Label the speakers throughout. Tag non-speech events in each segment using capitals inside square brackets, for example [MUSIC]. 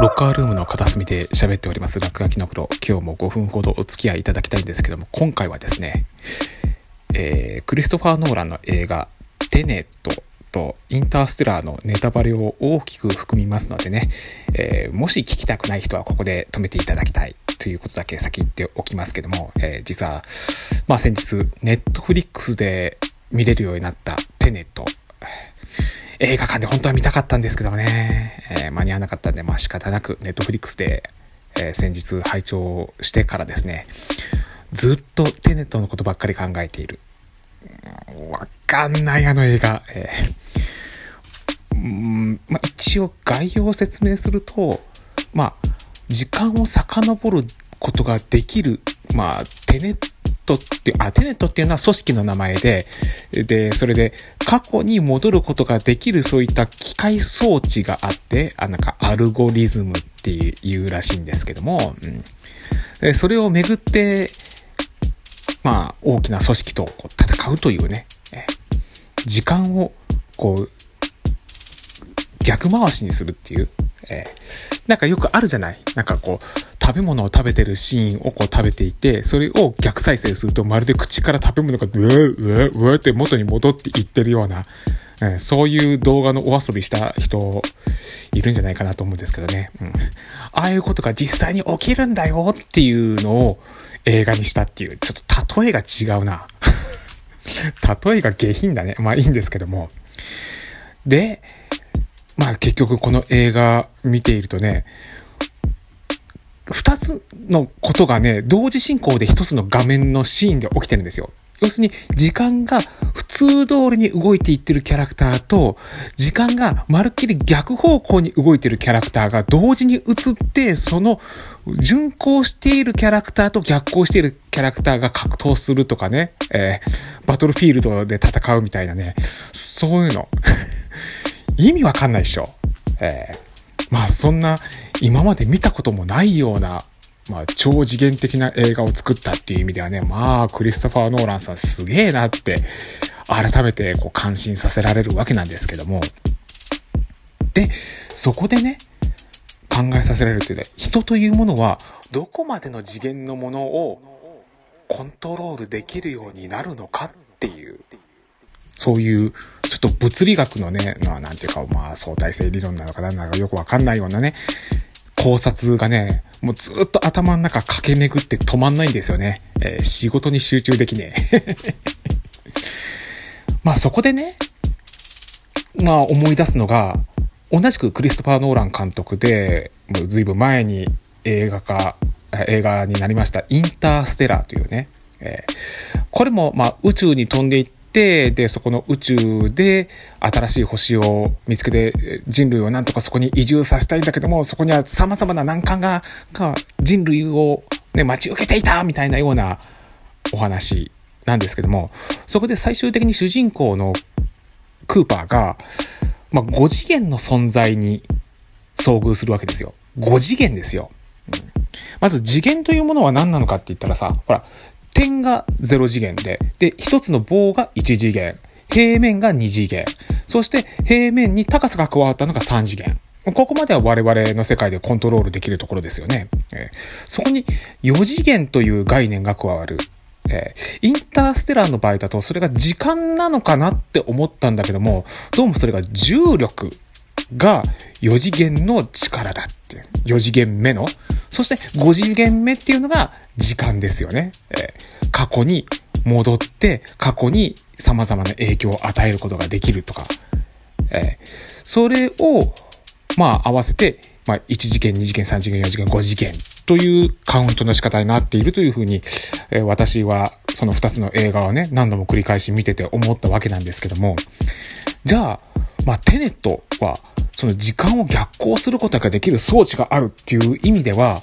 Speaker 1: ロッカールームの片隅で喋っております落書きのプロ今日も5分ほどお付き合いいただきたいんですけども今回はですね、えー、クリストファー・ノーランの映画「テネット」とインターステラーのネタバレを大きく含みますのでね、えー、もし聞きたくない人はここで止めていただきたいということだけ先言っておきますけども、えー、実は、まあ先日、ネットフリックスで見れるようになったテネット。映画館で本当は見たかったんですけどね、えー、間に合わなかったんで、まあ仕方なくネットフリックスで、えー、先日拝聴してからですね、ずっとテネットのことばっかり考えている。わかんないあの映画。えー、うんまあ、一応概要を説明すると、まあ、時間を遡ることができる、まあ、テネットって、あ、テネットっていうのは組織の名前で、で、それで過去に戻ることができるそういった機械装置があって、あ、なんかアルゴリズムっていうらしいんですけども、うん、それをめぐって、まあ、大きな組織と戦うというね、時間を、こう、逆回しにするっていう、えー、なんかよくあるじゃない？なんかこう、食べ物を食べてるシーンをこう食べていて、それを逆再生するとまるで口から食べ物がうわうわうわって元に戻っていってるような、えー、そういう動画のお遊びした人いるんじゃないかなと思うんですけどね。うん。ああいうことが実際に起きるんだよっていうのを映画にしたっていう、ちょっと例えが違うな。[LAUGHS] 例えが下品だね。まあいいんですけども。で、まあ結局この映画見ているとね、二つのことがね、同時進行で一つの画面のシーンで起きてるんですよ。要するに時間が普通通りに動いていってるキャラクターと時間がまるっきり逆方向に動いてるキャラクターが同時に映ってその巡行しているキャラクターと逆行しているキャラクターが格闘するとかね、えー、バトルフィールドで戦うみたいなね、そういうの [LAUGHS] 意味わかんないでしょ。えー、まあそんな今まで見たこともないような、まあ超次元的な映画を作ったっていう意味ではね、まあクリストファー・ノーランさんすげえなって改めてこう感心させられるわけなんですけども。で、そこでね、考えさせられるというね、人というものはどこまでの次元のものをコントロールできるようになるのかっていう、そういうちょっと物理学のね、まあなんていうか、まあ相対性理論なのかなんなのかよくわかんないようなね、考察がね、もうずっと頭の中駆け巡って止まんないんですよね。えー、仕事に集中できねえ。[LAUGHS] まあそこでね、まあ思い出すのが、同じくクリストファー・ノーラン監督で、もう随分前に映画化、映画になりました、インターステラーというね、えー、これもまあ宇宙に飛んでいって、で、そこの宇宙で新しい星を見つけて人類をなんとかそこに移住させたいんだけども、そこには様々な難関が、が人類をね、待ち受けていたみたいなようなお話なんですけども、そこで最終的に主人公のクーパーが、まあ、5次元の存在に遭遇するわけですよ。5次元ですよ。うん、まず次元というものは何なのかって言ったらさ、ほら、点が0次元で、で、一つの棒が1次元、平面が2次元、そして平面に高さが加わったのが3次元。ここまでは我々の世界でコントロールできるところですよね。えー、そこに4次元という概念が加わる。えー、インターステラーの場合だとそれが時間なのかなって思ったんだけども、どうもそれが重力が4次元の力だっていう。4次元目の。そして5次元目っていうのが時間ですよね。えー、過去に戻って過去に様々な影響を与えることができるとか。えー、それを、まあ合わせて、まあ1次元、2次元、3次元、4次元、5次元というカウントの仕方になっているというふうに、えー、私はその2つの映画をね、何度も繰り返し見てて思ったわけなんですけども、じゃあ、まあテネットはその時間を逆行することができる装置があるっていう意味では、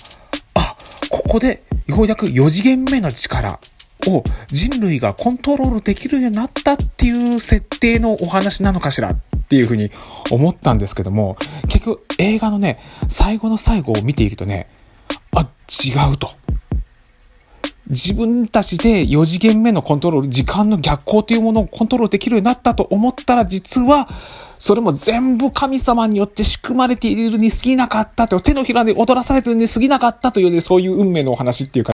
Speaker 1: あ、ここでようやく4次元目の力を人類がコントロールできるようになったっていう設定のお話なのかしらっていうふうに思ったんですけども、結局映画のね、最後の最後を見ているとね、あ、違うと。自分たちで4次元目のコントロール、時間の逆行というものをコントロールできるようになったと思ったら、実は、それも全部神様によって仕組まれているに過ぎなかったと、手のひらで踊らされているに過ぎなかったという、ね、そういう運命のお話っていうか、